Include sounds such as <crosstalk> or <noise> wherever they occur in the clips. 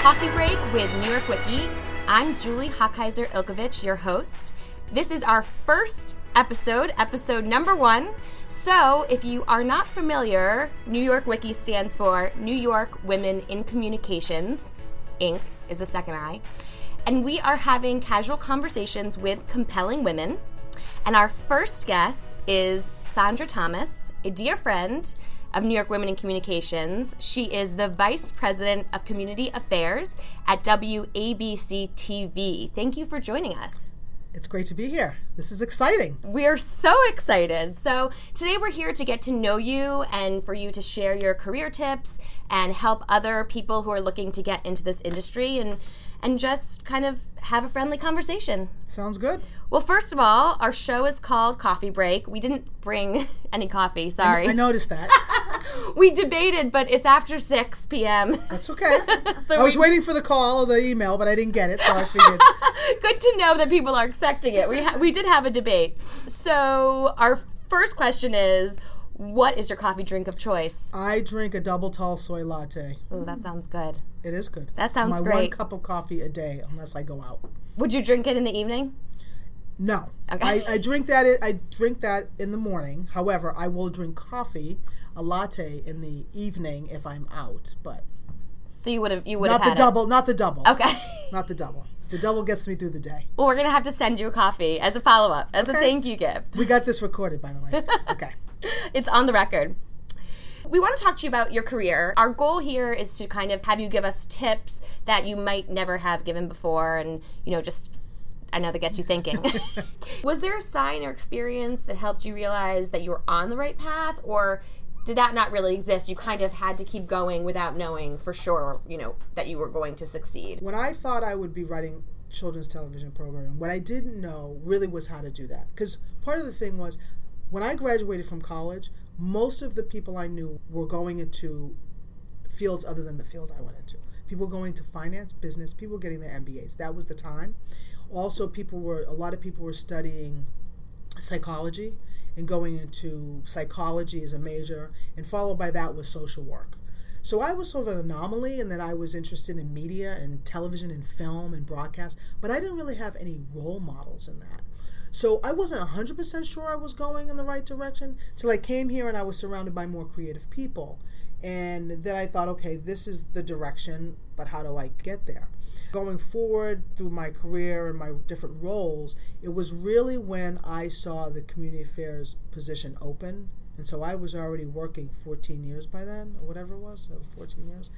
Coffee Break with New York Wiki. I'm Julie Hochheiser Ilkovich, your host. This is our first episode, episode number one. So, if you are not familiar, New York Wiki stands for New York Women in Communications, Inc. is the second I. And we are having casual conversations with compelling women. And our first guest is Saundra Thomas, a dear friend of New York Women in Communications. She is the Vice President of Community Affairs at WABC TV. Thank you for joining us. It's great to be here. This is exciting. We're so excited. So, today we're here to get to know you and for you to share your career tips and help other people who are looking to get into this industry and and just kind of have a friendly conversation. Sounds good. Well, first of all, our show is called Coffee Break. We didn't bring <laughs> any coffee, sorry. I, I noticed that. <laughs> we debated, but it's after 6 p.m. That's okay. <laughs> So I was we- waiting for the call or the email, but I didn't get it, so I figured. <laughs> Good to know that people are expecting it. We ha- we did have a debate. So, our first question is what is your coffee drink of choice? I drink a double tall soy latte. Ooh, that sounds good. It is good. That It's sounds my one cup of coffee a day, unless I go out. Would you drink it in the evening? No, Okay. I, I drink that. I drink that in the morning. However, I will drink coffee, a latte in the evening if I'm out, but So you would have you would not the double. Not the double. Okay. <laughs> Not the double. The double gets me through the day. well, we're gonna have to send you a coffee as a follow up, as a thank you gift. We got this recorded, by the way. <laughs> Okay. it's on the record. We want to talk to you about your career. Our goal here is to kind of have you give us tips that you might never have given before and, you know, just I know that gets you thinking. <laughs> Was there a sign or experience that helped you realize that you were on the right path or did that not really exist? You kind of had to keep going without knowing for sure, you know, that you were going to succeed. when I thought I would be writing children's television program, what I didn't know really was how to do that. Because part of the thing was, when I graduated from college, most of the people I knew were going into fields other than the field I went into. People going to finance, business. People getting their MBAs. That was the time. Also, people were a lot of people were studying psychology and going into psychology as a major, and followed by that was social work. So I was sort of an anomaly in that I was interested in media and television and film and broadcast, but I didn't really have any role models in that. So I wasn't 100% sure I was going in the right direction till I came here and I was surrounded by more creative people. And then I thought, okay, this is the direction, but how do I get there? Going forward through my career and my different roles, it was really when I saw the community affairs position open. And so I was already working 14 years by then, or whatever it was, so 14 years,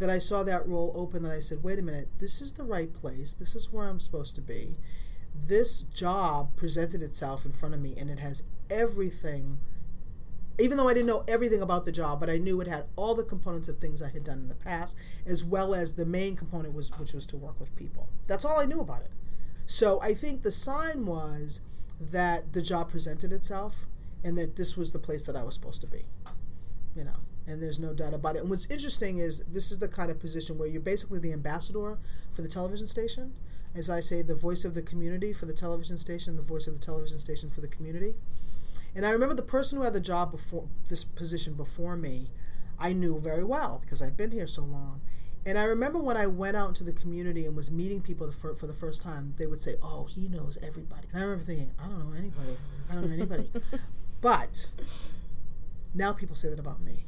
that I saw that role open that I said, wait a minute, this is the right place. This is where I'm supposed to be. This job presented itself in front of me, and it has everything even though I didn't know everything about the job, but I knew it had all the components of things I had done in the past, as well as the main component was which was to work with people. That's all I knew about it. So I think the sign was that the job presented itself and that this was the place that I was supposed to be. You know, and there's no doubt about it. And what's interesting is this is the kind of position where you're basically the ambassador for the television station. As I say, the voice of the community for the television station, the voice of the television station for the community. And I remember the person who had the job before this position before me, I knew very well because I've been here so long. And I remember when I went out into the community and was meeting people for, for the first time, they would say, "Oh, he knows everybody." And I remember thinking, "I don't know anybody. I don't know anybody." <laughs> but now people say that about me.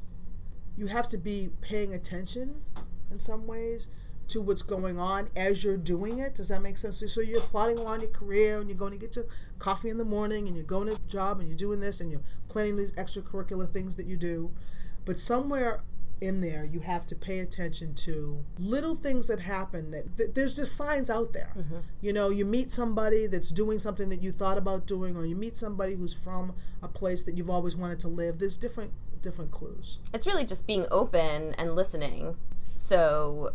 You have to be paying attention in some ways to what's going on as you're doing it. Does that make sense? So you're plotting along your career and you're going to get your coffee in the morning and you're going to job and you're doing this and you're planning these extracurricular things that you do. But somewhere in there, you have to pay attention to little things that happen that, that there's just signs out there. Mm-hmm. You know, you meet somebody that's doing something that you thought about doing, or you meet somebody who's from a place that you've always wanted to live. There's different different clues. It's really just being open and listening so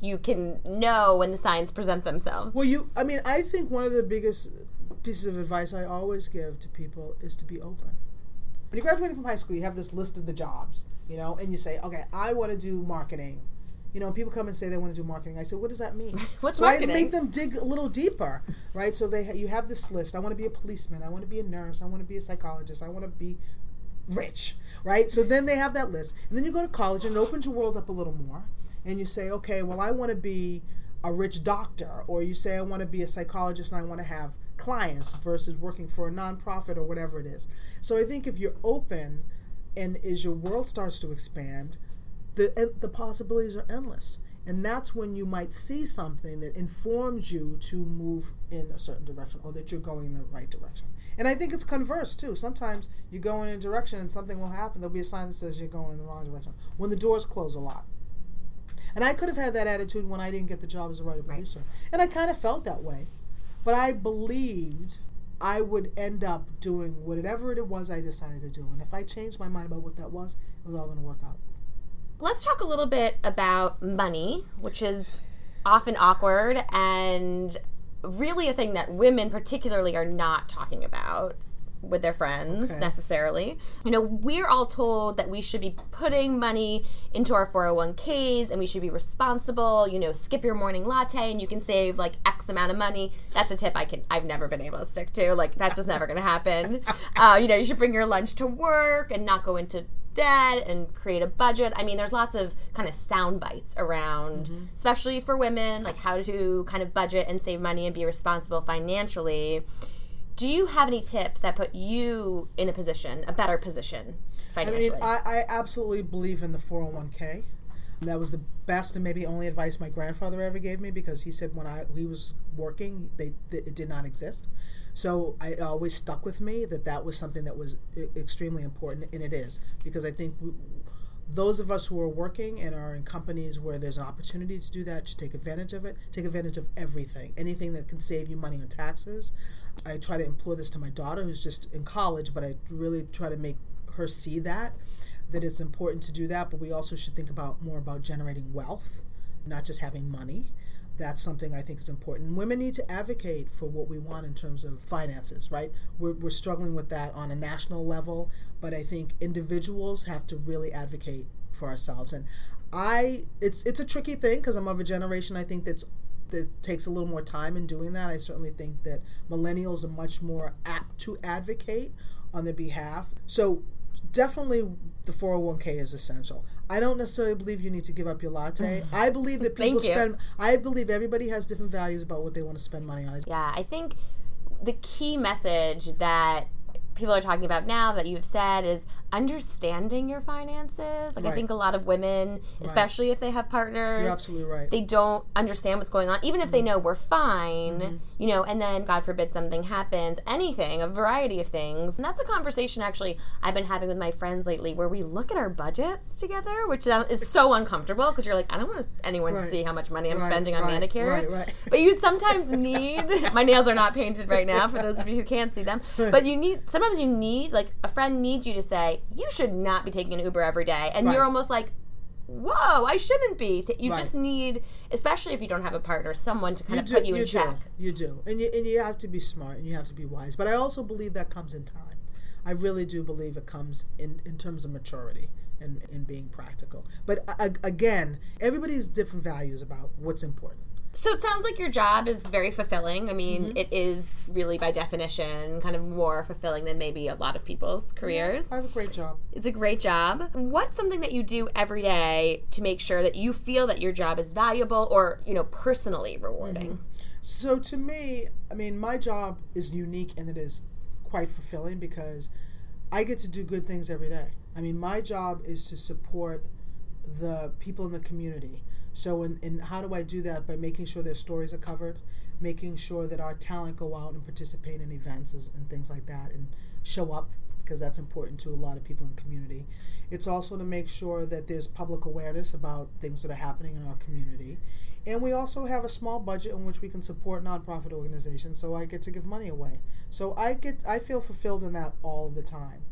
you can know when the signs present themselves. Well, you, I mean, I think one of the biggest pieces of advice I always give to people is to be open. When you're graduating from high school, you have this list of the jobs, you know, and you say, okay, I want to do marketing. You know, people come and say they want to do marketing. I say, what does that mean? <laughs> What's I marketing? make them dig a little deeper, right? So they, ha- you have this list. I want to be a policeman. I want to be a nurse. I want to be a psychologist. I want to be rich, right? So then they have that list, and then you go to college and it opens your world up a little more, and you say, okay, well, I want to be a rich doctor, or you say, I want to be a psychologist and I want to have clients versus working for a nonprofit or whatever it is. So I think if you're open and as your world starts to expand, the, the possibilities are endless. And that's when you might see something that informs you to move in a certain direction or that you're going in the right direction. And I think it's converse too. Sometimes you go in a direction and something will happen. There'll be a sign that says you're going in the wrong direction. When the doors close a lot. And I could have had that attitude when I didn't get the job as a writer producer. Right. And I kind of felt that way. But I believed I would end up doing whatever it was I decided to do. And if I changed my mind about what that was, it was all going to work out. Let's talk a little bit about money, which is often awkward and really a thing that women, particularly, are not talking about with their friends okay. necessarily. You know, we're all told that we should be putting money into our 401ks and we should be responsible, you know, skip your morning latte and you can save like X amount of money. That's a tip I can I've never been able to stick to. Like that's just never going to happen. <laughs> Uh, you know, you should bring your lunch to work and not go into debt and create a budget. I mean, there's lots of kind of sound bites around, mm-hmm. especially for women, like how to kind of budget and save money and be responsible financially. Do you have any tips that put you in a position, a better position financially? I mean, I, I absolutely believe in the 401k. That was the best and maybe only advice my grandfather ever gave me because he said when I he was working, they it did not exist. So I always stuck with me that that was something that was extremely important, and it is because I think we, those of us who are working and are in companies where there's an opportunity to do that should take advantage of it. Take advantage of everything, anything that can save you money on taxes. I try to implore this to my daughter who's just in college, but I really try to make her see that that it's important to do that, but we also should think about more about generating wealth, not just having money. That's something I think is important. Women need to advocate for what we want in terms of finances, right? We're, we're struggling with that on a national level, but I think individuals have to really advocate for ourselves. And I, it's it's a tricky thing because I'm of a generation I think that's that takes a little more time in doing that. I certainly think that millennials are much more apt to advocate on their behalf. So definitely the 401k is essential. I don't necessarily believe you need to give up your latte. <laughs> I believe that people spend I believe everybody has different values about what they want to spend money on. Yeah, I think the key message that people are talking about now that you've said is understanding your finances. Like right. I think a lot of women, especially right. if they have partners, You're absolutely right. They don't understand what's going on, even if mm-hmm. they know we're fine, mm-hmm. you know. And then God forbid something happens, anything, a variety of things. And that's a conversation actually I've been having with my friends lately, where we look at our budgets together, which is so <laughs> uncomfortable because you're like, I don't want anyone right. to see how much money I'm spending on manicures. But you sometimes <laughs> need. my nails are not painted right now for those of you who can't see them, <laughs> but you need sometimes you need like a friend needs you to say you should not be taking an Uber every day. And right. you're almost like, whoa, I shouldn't be. You right. just need, especially if you don't have a partner, someone to kind you of do, put you, you in do. check. You do. And you, and you have to be smart and you have to be wise. But I also believe that comes in time. I really do believe it comes in, in terms of maturity and, and being practical. But uh, again, everybody's different values about what's important. So it sounds like your job is very fulfilling. I mean, mm-hmm. it is really by definition kind of more fulfilling than maybe a lot of people's careers. I have a great job. It's a great job. What's something that you do every day to make sure that you feel that your job is valuable or, you know, personally rewarding? Mm-hmm. So to me, I mean, my job is unique and it is quite fulfilling because I get to do good things every day. I mean, my job is to support the people in the community so, in how do I do that? By making sure their stories are covered, making sure that our talent go out and participate in events and things like that, and show up because that's important to a lot of people in community. It's also to make sure that there's public awareness about things that are happening in our community. And we also have a small budget in which we can support nonprofit organizations, so I get to give money away. So I get I feel fulfilled in that all the time.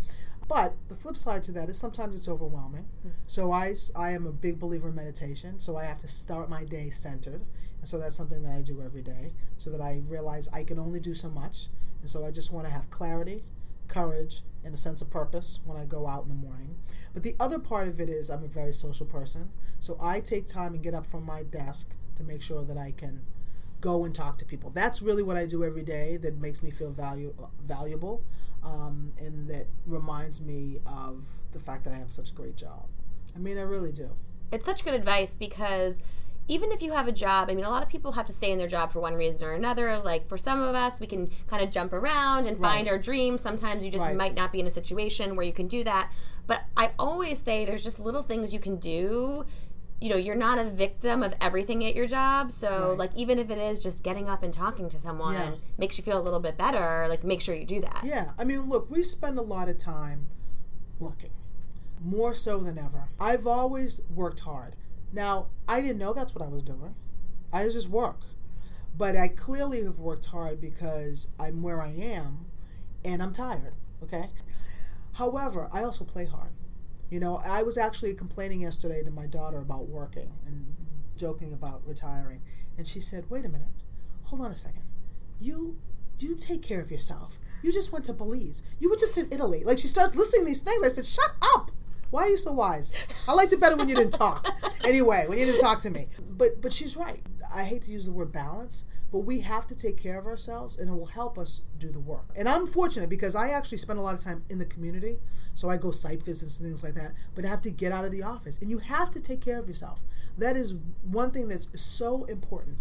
But the flip side to that is sometimes it's overwhelming. Mm-hmm. So I, I am a big believer in meditation. So I have to start my day centered. And so that's something that I do every day so that I realize I can only do so much. And so I just want to have clarity, courage, and a sense of purpose when I go out in the morning. But the other part of it is I'm a very social person. So I take time and get up from my desk to make sure that I can go and talk to people. That's really what I do every day that makes me feel value, valuable um, and that reminds me of the fact that I have such a great job. I mean, I really do. It's such good advice because even if you have a job, I mean, a lot of people have to stay in their job for one reason or another. Like for some of us, we can kind of jump around and find Right. our dreams. Sometimes you just Right. might not be in a situation where you can do that. But I always say there's just little things you can do. You know, you're not a victim of everything at your job. So, Right. like, even if it is just getting up and talking to someone Yeah. makes you feel a little bit better, like, make sure you do that. Yeah, I mean, look, we spend a lot of time working, more so than ever. I've always worked hard. Now, I didn't know that's what I was doing. I was just work. But I clearly have worked hard because I'm where I am and I'm tired, okay? However, I also play hard. You know, I was actually complaining yesterday to my daughter about working and joking about retiring. And she said, wait a minute, hold on a second. You you take care of yourself. You just went to Belize. You were just in Italy. Like she starts listing these things. I said, shut up. Why are you so wise? I liked it better when you didn't talk. <laughs> Anyway, when you didn't talk to me. But but she's right. I hate to use the word balance, but we have to take care of ourselves and it will help us do the work. And I'm fortunate because I actually spend a lot of time in the community. So I go site visits and things like that. But I have to get out of the office. And you have to take care of yourself. That is one thing that's so important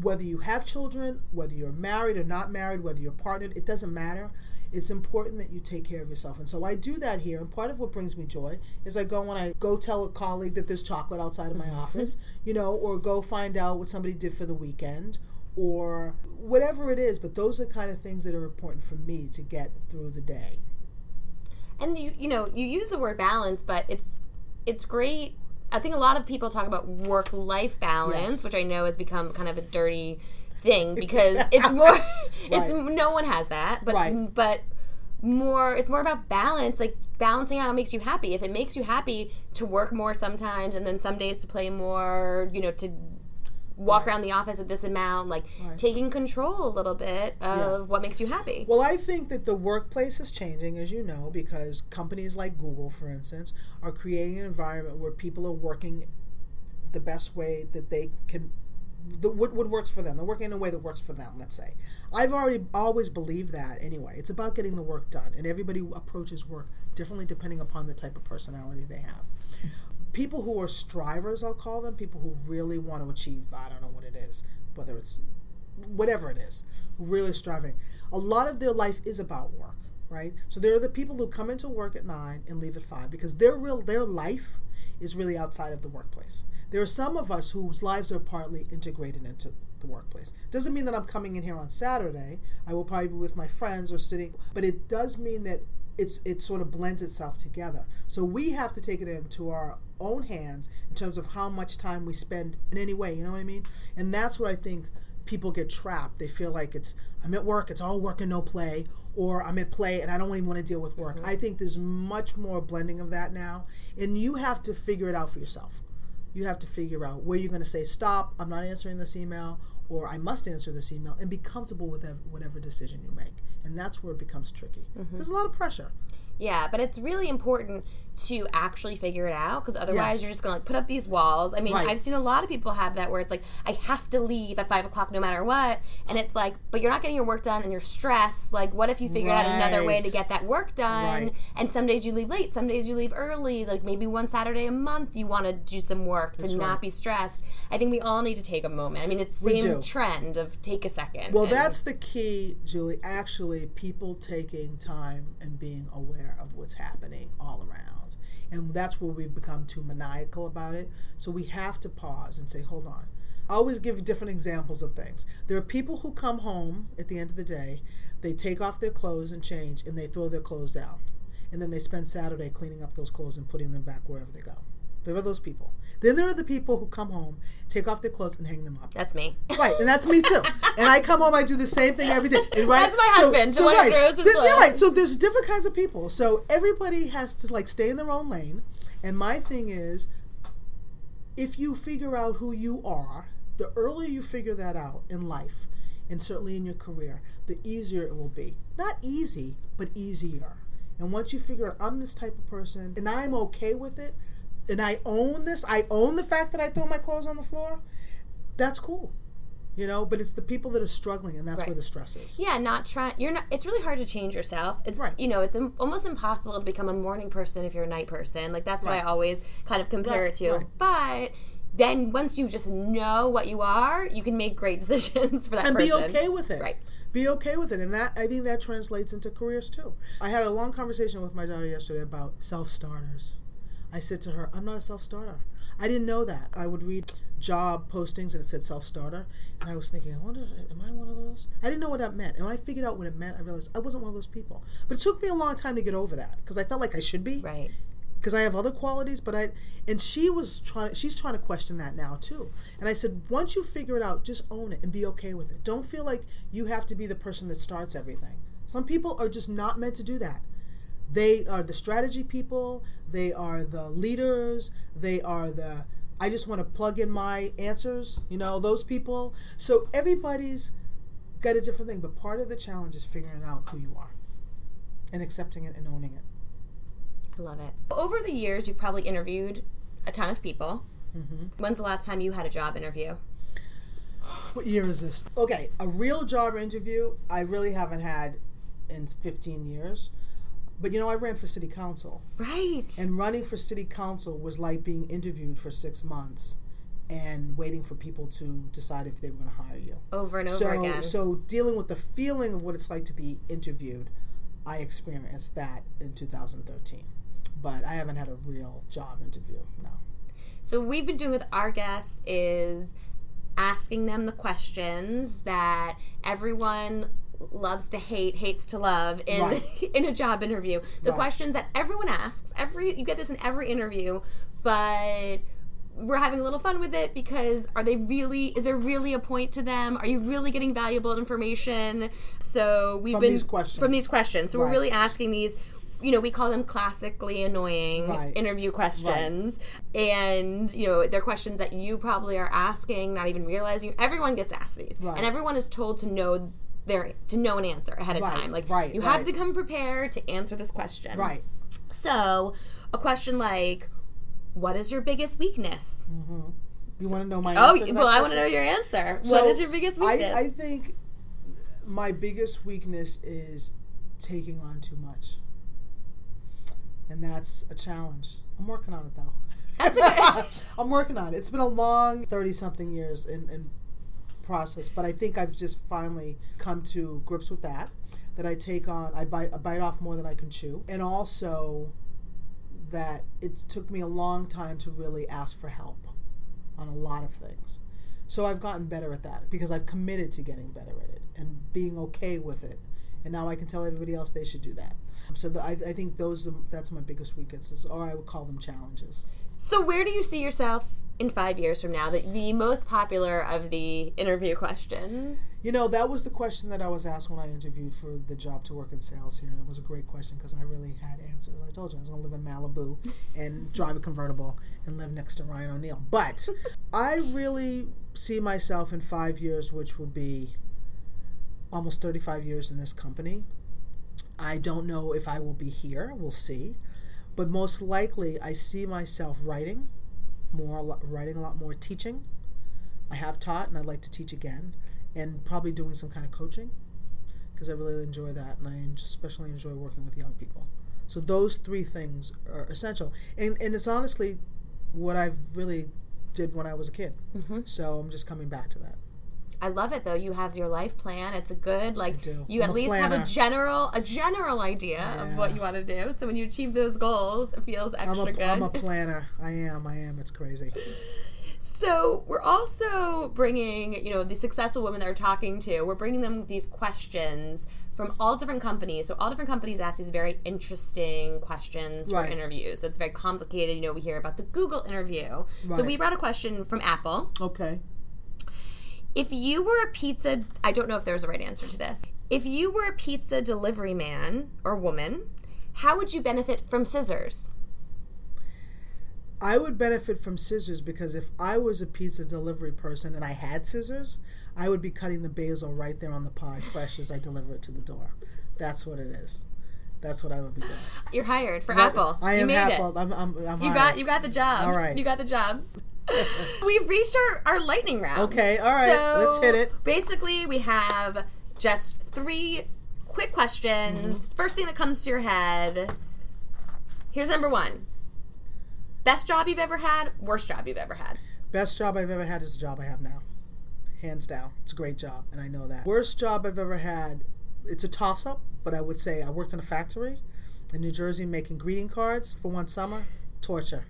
whether you have children, whether you're married or not married, whether you're partnered, it doesn't matter. It's important that you take care of yourself. And so I do that here. And part of what brings me joy is I go when I go tell a colleague that there's chocolate outside of my mm-hmm. office, you know, or go find out what somebody did for the weekend or whatever it is. But those are the kind of things that are important for me to get through the day. and you you know you use the word balance but it's it's great i think a lot of people talk about work life balance Yes. which i know has become kind of a dirty thing <laughs> because it's more <laughs> it's Right. no one has that but Right. but more it's more about balance like balancing out what makes you happy if it makes you happy to work more sometimes and then some days to play more you know to walk around the office at this amount like Right. taking control a little bit of what makes you happy Well, I think that the workplace is changing, as you know, because companies like Google, for instance, are creating an environment where people are working the best way that they can. The, what, what works for them. They're working in a way that works for them, let's say. I've already always believed that anyway. It's about getting the work done, and everybody approaches work differently depending upon the type of personality they have. People who are strivers, I'll call them, people who really want to achieve, I don't know what it is, whether it's whatever it is, really striving. A lot of their life is about work, right? So there are the people who come into work at nine and leave at five because their real their life is really outside of the workplace. There are some of us whose lives are partly integrated into the workplace. Doesn't mean that I'm coming in here on Saturday. I will probably be with my friends or sitting, but it does mean that it's it sort of blends itself together. So we have to take it into our own hands in terms of how much time we spend in any way. You know what I mean? And that's what I think people get trapped. They feel like it's I'm at work, it's all work and no play, or I'm at play and I don't even want to deal with work. Mm-hmm. I think there's much more blending of that now, and you have to figure it out for yourself. You have to figure out where you're going to say stop. I'm not answering this email, or I must answer this email, and be comfortable with ev- whatever decision you make. And that's where it becomes tricky. Mm-hmm. There's a lot of pressure. Yeah, but it's really important to actually figure it out because otherwise Yes. you're just gonna like put up these walls. I mean, Right. I've seen a lot of people have that where it's like I have to leave at five o'clock no matter what, and it's like, but you're not getting your work done and you're stressed. Like, what if you figured out another way to get that work done? Right. And some days you leave late, some days you leave early. Like maybe one Saturday a month you want to do some work to That's not right. be stressed. I think we all need to take a moment. I mean, it's the same trend of take a second. Well, that's the key, Julie. Actually, people taking time and being aware of what's happening all around. And that's where we've become too maniacal about it. So we have to pause and say, hold on. I always give different examples of things. There are people who come home at the end of the day, they take off their clothes and change, and they throw their clothes down. And then they spend Saturday cleaning up those clothes and putting them back wherever they go. There are those people. Then there are the people who come home, take off their clothes, and hang them up. that's me. Right, and that's me too. And I come home, I do the same thing every day. <laughs> And right, That's my husband, the one who throws his Then- right. So there's different kinds of people. So everybody has to like stay in their own lane. And my thing is, if you figure out who you are, the earlier you figure that out in life, and certainly in your career, the easier it will be. Not easy, but easier. And once you figure out I'm this type of person, and I'm okay with it, and I own this, I own the fact that I throw my clothes on the floor. That's cool you know. But it's the people that are struggling, and that's Right. where the stress is. Yeah, not trying. You're not. It's really hard to change yourself. It's Right. you know, it's im- almost impossible to become a morning person if you're a night person. Like that's what I always kind of compare Right, it to. right. But then once you just know what you are, you can make great <laughs> decisions for that and person. be okay with it. Right. Be okay with it, and that I think that translates into careers too. I had a long conversation with my daughter yesterday about self starters. I said to her, "I'm not a self starter. I didn't know that. I would read job postings and it said self starter, and I was thinking, I wonder, am I one of those? I didn't know what that meant, and when I figured out what it meant, I realized I wasn't one of those people. But it took me a long time to get over that because I felt like I should be Right. because I have other qualities, but I and she was trying she's trying to question that now too. And I said, once you figure it out, just own it and be okay with it. Don't feel like you have to be the person that starts everything. Some people are just not meant to do that. They are the strategy people, they are the leaders, they are the I just want to plug in my answers, you know, those people. So everybody's got a different thing, but part of the challenge is figuring out who you are and accepting it and owning it. I love it. Over the years, you've probably interviewed a ton of people. Mm-hmm. When's the last time you had a job interview? What year is this? Okay, a real job interview I really haven't had in 15 years. But you know, I ran for city council. Right. And running for city council was like being interviewed for six months and waiting for people to decide if they were going to hire you. over and over So, again. so dealing with the feeling of what it's like to be interviewed, I experienced that in 2013. But I haven't had a real job interview. No. So what we've been doing with our guests is asking them the questions that everyone loves to hate, hates to love in Right. <laughs> in a job interview. The Right. questions that everyone asks, every you get this in every interview, but we're having a little fun with it because are they really is there really a point to them are you really getting valuable information so we've From been these questions. from these questions so we're really asking these you know we call them classically annoying Right. interview questions and you know they're questions that you probably are asking not even realizing everyone gets asked these Right. and everyone is told to know their to know an answer ahead of Right, time like right, you have to come prepared to answer this question Right. so a question like what is your biggest weakness mm-hmm. You want to know my oh answer? to that well i want to know your answer what So, is your biggest weakness I, I think my biggest weakness is taking on too much. And that's a challenge. I'm working on it though. That's okay. <laughs> I'm working on it. It's been a long 30 something years in, in process, but I think I've just finally come to grips with that. That I take on, I bite, I bite off more than I can chew. And also that it took me a long time to really ask for help on a lot of things. So I've gotten better at that because I've committed to getting better at it and being okay with it. And now I can tell everybody else they should do that. So the, I, I think those are, that's my biggest weaknesses, or I would call them challenges. So where do you see yourself in five years from now the, the most popular of the interview questions You know, that was the question that I was asked when I interviewed for the job to work in sales here, and it was a great question because I really had answers. I told you I was going to live in Malibu <laughs> and drive a convertible and live next to Ryan O'Neal. But <laughs> I really see myself in five years, which would be almost 35 years in this company. I don't know if I will be here, we'll see. But most likely, I see myself writing more, writing a lot more, teaching. I have taught and I'd like to teach again, and probably doing some kind of coaching because I really enjoy that, and I especially enjoy working with young people. So those three things are essential, and and it's honestly what I've really did when I was a kid. Mm-hmm. So I'm just coming back to that. I love it though. You have your life plan. It's a good like you I'm at least have a general a general idea of what you want to do. So when you achieve those goals, it feels I'm extra a, good. I'm <laughs> a planner. I am. I am. It's crazy. So we're also bringing, you know, the successful women that we're talking to. We're bringing them these questions from all different companies. So all different companies ask these very interesting questions Right. for interviews. So it's very complicated. You know, we hear about the Google interview. So we brought a question from Apple. Okay. If you were a pizza, I don't know if there's a right answer to this. If you were a pizza delivery man or woman, how would you benefit from scissors? I would benefit from scissors because if I was a pizza delivery person and I had scissors, I would be cutting the basil right there on the pie fresh as I deliver it to the door. That's what it is. That's what I would be doing. You're hired for Apple. I you am made Apple. it. I'm, I'm, I'm You hired. got you got the job. All right. You got the job. <laughs> We've reached our, our lightning round. Okay, all right, let's hit it. Basically, we have just three quick questions. Mm-hmm. First thing that comes to your head. Here's number one Best job you've ever had, worst job you've ever had. Best job I've ever had is the job I have now. Hands down. It's a great job, and I know that. Worst job I've ever had, it's a toss up, but I would say I worked in a factory in New Jersey making greeting cards for one summer. Torture.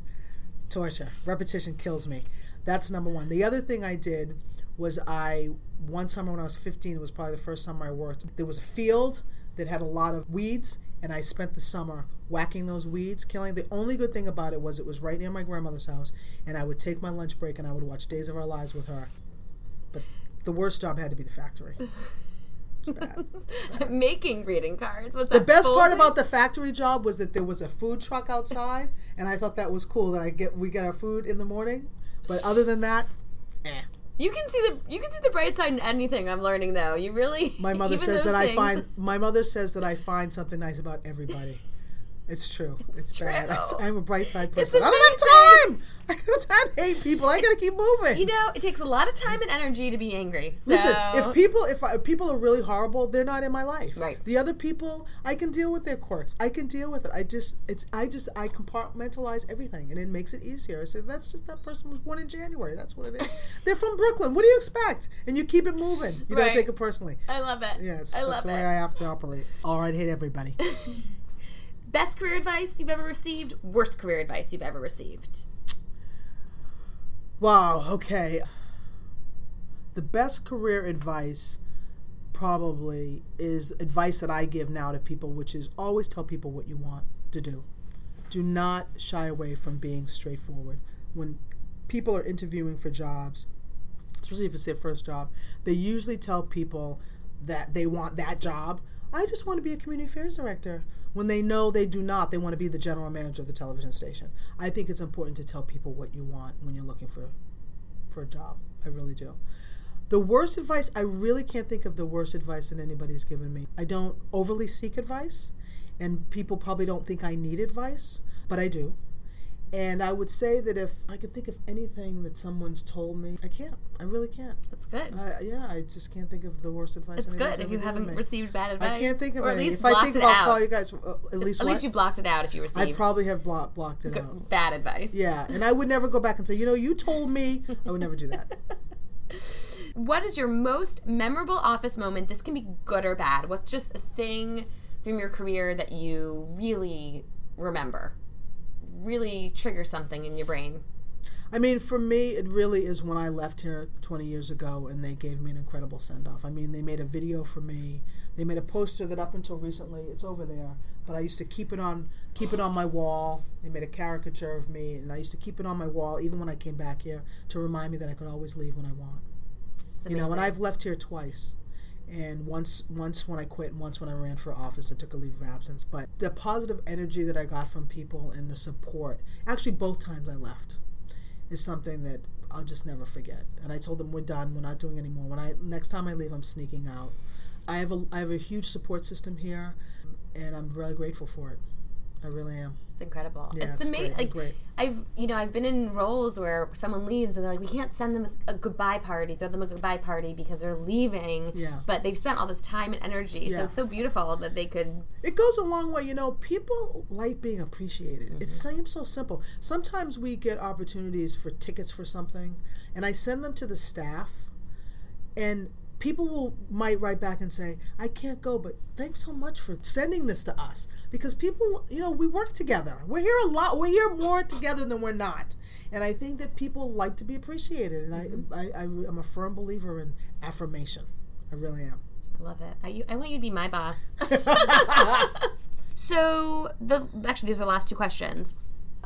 Torture. Repetition kills me. That's number one. The other thing I did was I, one summer when I was 15, it was probably the first summer I worked, there was a field that had a lot of weeds, and I spent the summer whacking those weeds, killing. The only good thing about it was it was right near my grandmother's house, and I would take my lunch break and I would watch Days of Our Lives with her. But the worst job had to be the factory. <laughs> <laughs> Making greeting cards. Was The best part about the factory job was that there was a food truck outside, and I thought that was cool that I get we get our food in the morning. But other than that, eh. You can see the you can see the bright side in anything. I'm learning though. You really. My mother <laughs> says that I find my mother says that I find something nice about everybody. <laughs> It's true. It's, bad. true. I'm a bright side person. <laughs> I don't have time. I don't have time hate people. I gotta keep moving. You know, it takes a lot of time and energy to be angry. So, Listen, if people if, I, if people are really horrible, they're not in my life. Right. The other people, I can deal with their quirks. I can deal with it. I just it's I just I compartmentalize everything, and it makes it easier. I say that's just that person was born in January. That's what it is. <laughs> they're from Brooklyn. What do you expect? And you keep it moving. You Right. don't take it personally. I love it. Yeah, it's, I that's love the way it. I have to operate. All right, hate everybody. <laughs> Best career advice you've ever received. Worst career advice you've ever received. Wow, okay. The best career advice probably is advice that I give now to people, which is always tell people what you want to do. Do not shy away from being straightforward. When people are interviewing for jobs, especially if it's their first job, they usually tell people that they want that job. I just want to be a community affairs director. When they know they do not, they want to be the general manager of the television station. I think it's important to tell people what you want when you're looking for for a job. I really do. The worst advice, I really can't think of the worst advice that anybody's given me. I don't overly seek advice, and people probably don't think I need advice, but I do. And I would say that if I could think of anything that someone's told me, I can't. I really can't. That's good. I, yeah, I just can't think of the worst advice. it's good if you haven't received bad advice. I can't think of or at any. least If I think I'll out. call you guys. Uh, at least At what? least you blocked it out if you received I probably have blocked blocked it out. bad advice. Yeah, and I would never go back and say, you know, you told me. I would never do that. <laughs> What is your most memorable office moment? This can be good or bad. What's just a thing from your career that you really remember? Really trigger something in your brain. I mean, for me, it really is when I left here 20 years ago and they gave me an incredible send off. I mean, they made a video for me. They made a poster that up until recently, it's over there, but I used to keep it on keep it on my wall. They made a caricature of me and I used to keep it on my wall even when I came back here to remind me that I could always leave when I want. You know, and. I've left here twice. And once once when I quit and once when I ran for office, I took a leave of absence. But the positive energy that I got from people and the support, actually both times I left, is something that I'll just never forget. And I told them we're done, we're not doing anymore. When I next time I leave, I'm sneaking out. I have a I have a huge support system here, and I'm really grateful for it. I really am. It's incredible. Yeah, it's it's amazing. great, Like great. I've, you know, I've been in roles where someone leaves and they're like, we can't send them a goodbye party, throw them a goodbye party because they're leaving. Yeah. But they've spent all this time and energy, so it's so beautiful that they could. It goes a long way. You know, people like being appreciated. It mm-hmm. seems so simple. Sometimes we get opportunities for tickets for something, and I send them to the staff, and people will might write back and say, "I can't go, but thanks so much for sending this to us." Because people, you know, we work together. We're here a lot. We're here more together than we're not. And I think that people like to be appreciated, and I, mm-hmm. I, I, I'm a firm believer in affirmation. I really am. I love it. I, you- I want you to be my boss. <laughs> <laughs> so the actually, these are the last two questions.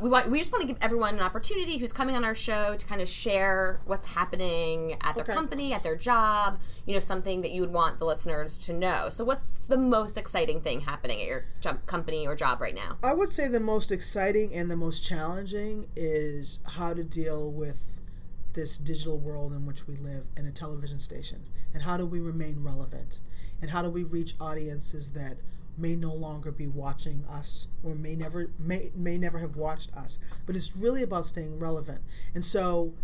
We want we just want to give everyone an opportunity who's coming on our show to kind of share what's happening at their Okay. company, at their job. You know, something that you would want the listeners to know. So, what's the most exciting thing happening at your job, company or job right now? I would say the most exciting and the most challenging is how to deal with this digital world in which we live in a television station and how do we remain relevant and how do we reach audiences that may no longer be watching us or may never may may never have watched us. But it's really about staying relevant. And so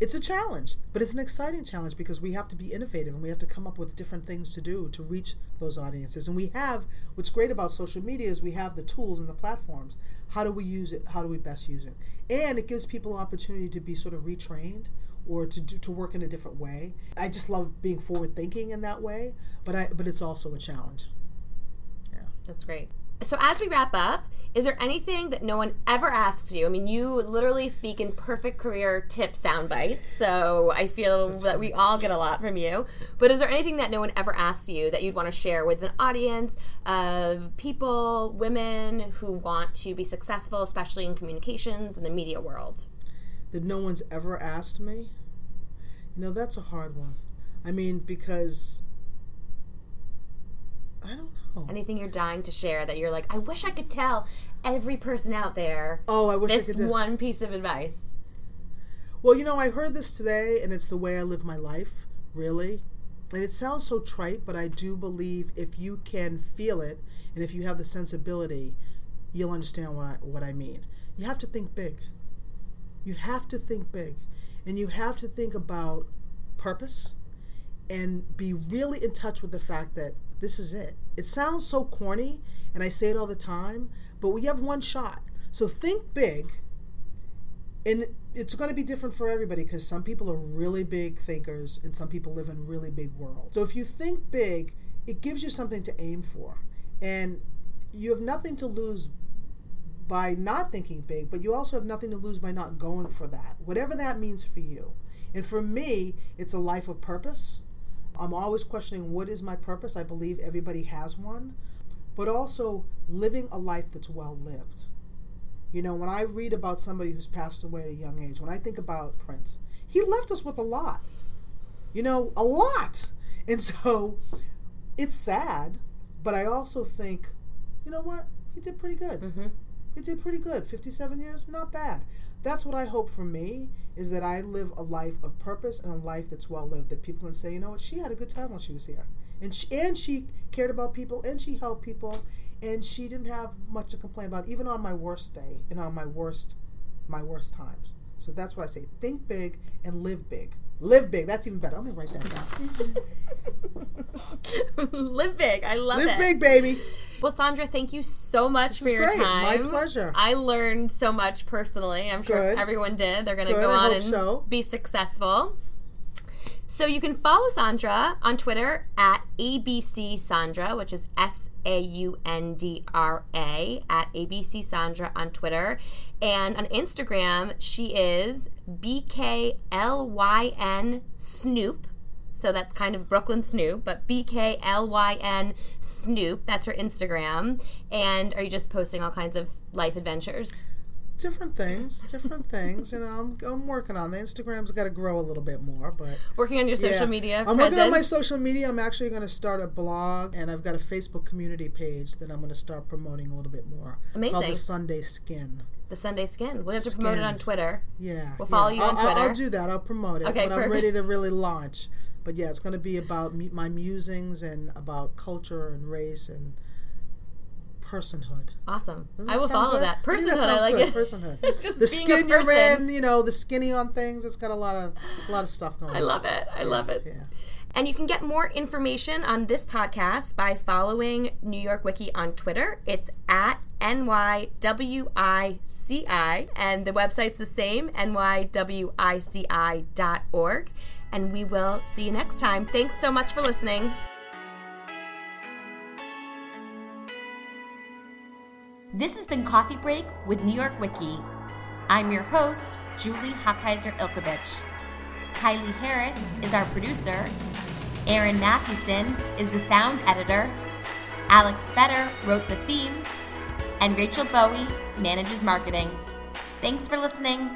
it's a challenge, but it's an exciting challenge because we have to be innovative and we have to come up with different things to do to reach those audiences. And we have what's great about social media is we have the tools and the platforms. How do we use it? How do we best use it? And it gives people opportunity to be sort of retrained or to do, to work in a different way. I just love being forward thinking in that way, but I but it's also a challenge. That's great. So as we wrap up, is there anything that no one ever asks you? I mean, you literally speak in perfect career tip sound bites, so I feel That's that funny. we all get a lot from you. But is there anything that no one ever asks you that you'd want to share with an audience of people, women who want to be successful, especially in communications and the media world? That no one's ever asked me? You know, that's a hard one. I mean, because I don't know. Anything you're dying to share that you're like, I wish I could tell every person out there. Oh, I wish this I could. one piece of advice. Well, you know, I heard this today, and it's the way I live my life. Really, and it sounds so trite, but I do believe if you can feel it, and if you have the sensibility, you'll understand what I, what I mean. You have to think big. You have to think big, and you have to think about purpose, and be really in touch with the fact that this is it. It sounds so corny, and I say it all the time, but we have one shot. So think big. And it's going to be different for everybody because some people are really big thinkers and some people live in really big worlds. So if you think big, it gives you something to aim for. And you have nothing to lose by not thinking big, but you also have nothing to lose by not going for that, whatever that means for you. And for me, it's a life of purpose. I'm always questioning what is my purpose. I believe everybody has one, but also living a life that's well lived. You know, when I read about somebody who's passed away at a young age, when I think about Prince, he left us with a lot. You know, a lot. <laughs> And so it's sad, but I also think, you know what? He did pretty good. Mm-hmm. He did pretty good. 57 years, not bad. That's what I hope for me is that I live a life of purpose and a life that's well lived. That people can say, you know what, she had a good time while she was here, and she, and she cared about people, and she helped people, and she didn't have much to complain about, even on my worst day and on my worst, my worst times. So that's what I say: think big and live big. Live big. That's even better. Let me write that down. <laughs> live big. I love live it. Live big, baby. Well, Saundra, thank you so much this for your great. time. My pleasure. I learned so much personally. I'm sure Good. everyone did. They're going to go I on and so. be successful. So you can follow Saundra on Twitter at ABC Saundra, which is S A U N D R A, at ABC Saundra on Twitter. And on Instagram, she is BKLYN Snoop. So that's kind of Brooklyn Snoop, but B K L Y N Snoop. That's her Instagram. And are you just posting all kinds of life adventures? Different things, different things. You know, I'm, I'm working on the Instagram's got to grow a little bit more, but Working on your social yeah. media. I'm presence. working on my social media. I'm actually going to start a blog, and I've got a Facebook community page that I'm going to start promoting a little bit more. Amazing. Called the Sunday Skin. The Sunday Skin. We have to promote it on Twitter. Yeah, We'll follow yeah. you on I'll, Twitter. I'll do that. I'll promote it Okay, when I'm ready to really launch. But yeah, it's going to be about my musings and about culture and race and personhood. Awesome. I will follow good? that. I Personhood, I, sounds like good. it. <laughs> Personhood. Just the being a skin you're in, you know, the skinny on things. It's got a lot of a lot of stuff going. On. I on. love it. I love it. Yeah. And you can get more information on this podcast by following New York Wiki on Twitter. It's at NYWICI, and the website's the same, nywici.org. And we will see you next time. Thanks so much for listening. This has been Coffee Break with New York Wiki. I'm your host, Julie Hochheiser Ilkovich. Kylie Harris is our producer. Aaron Mathewson is the sound editor. Alex Fetter wrote the theme. And Rachel Bowie manages marketing. Thanks for listening.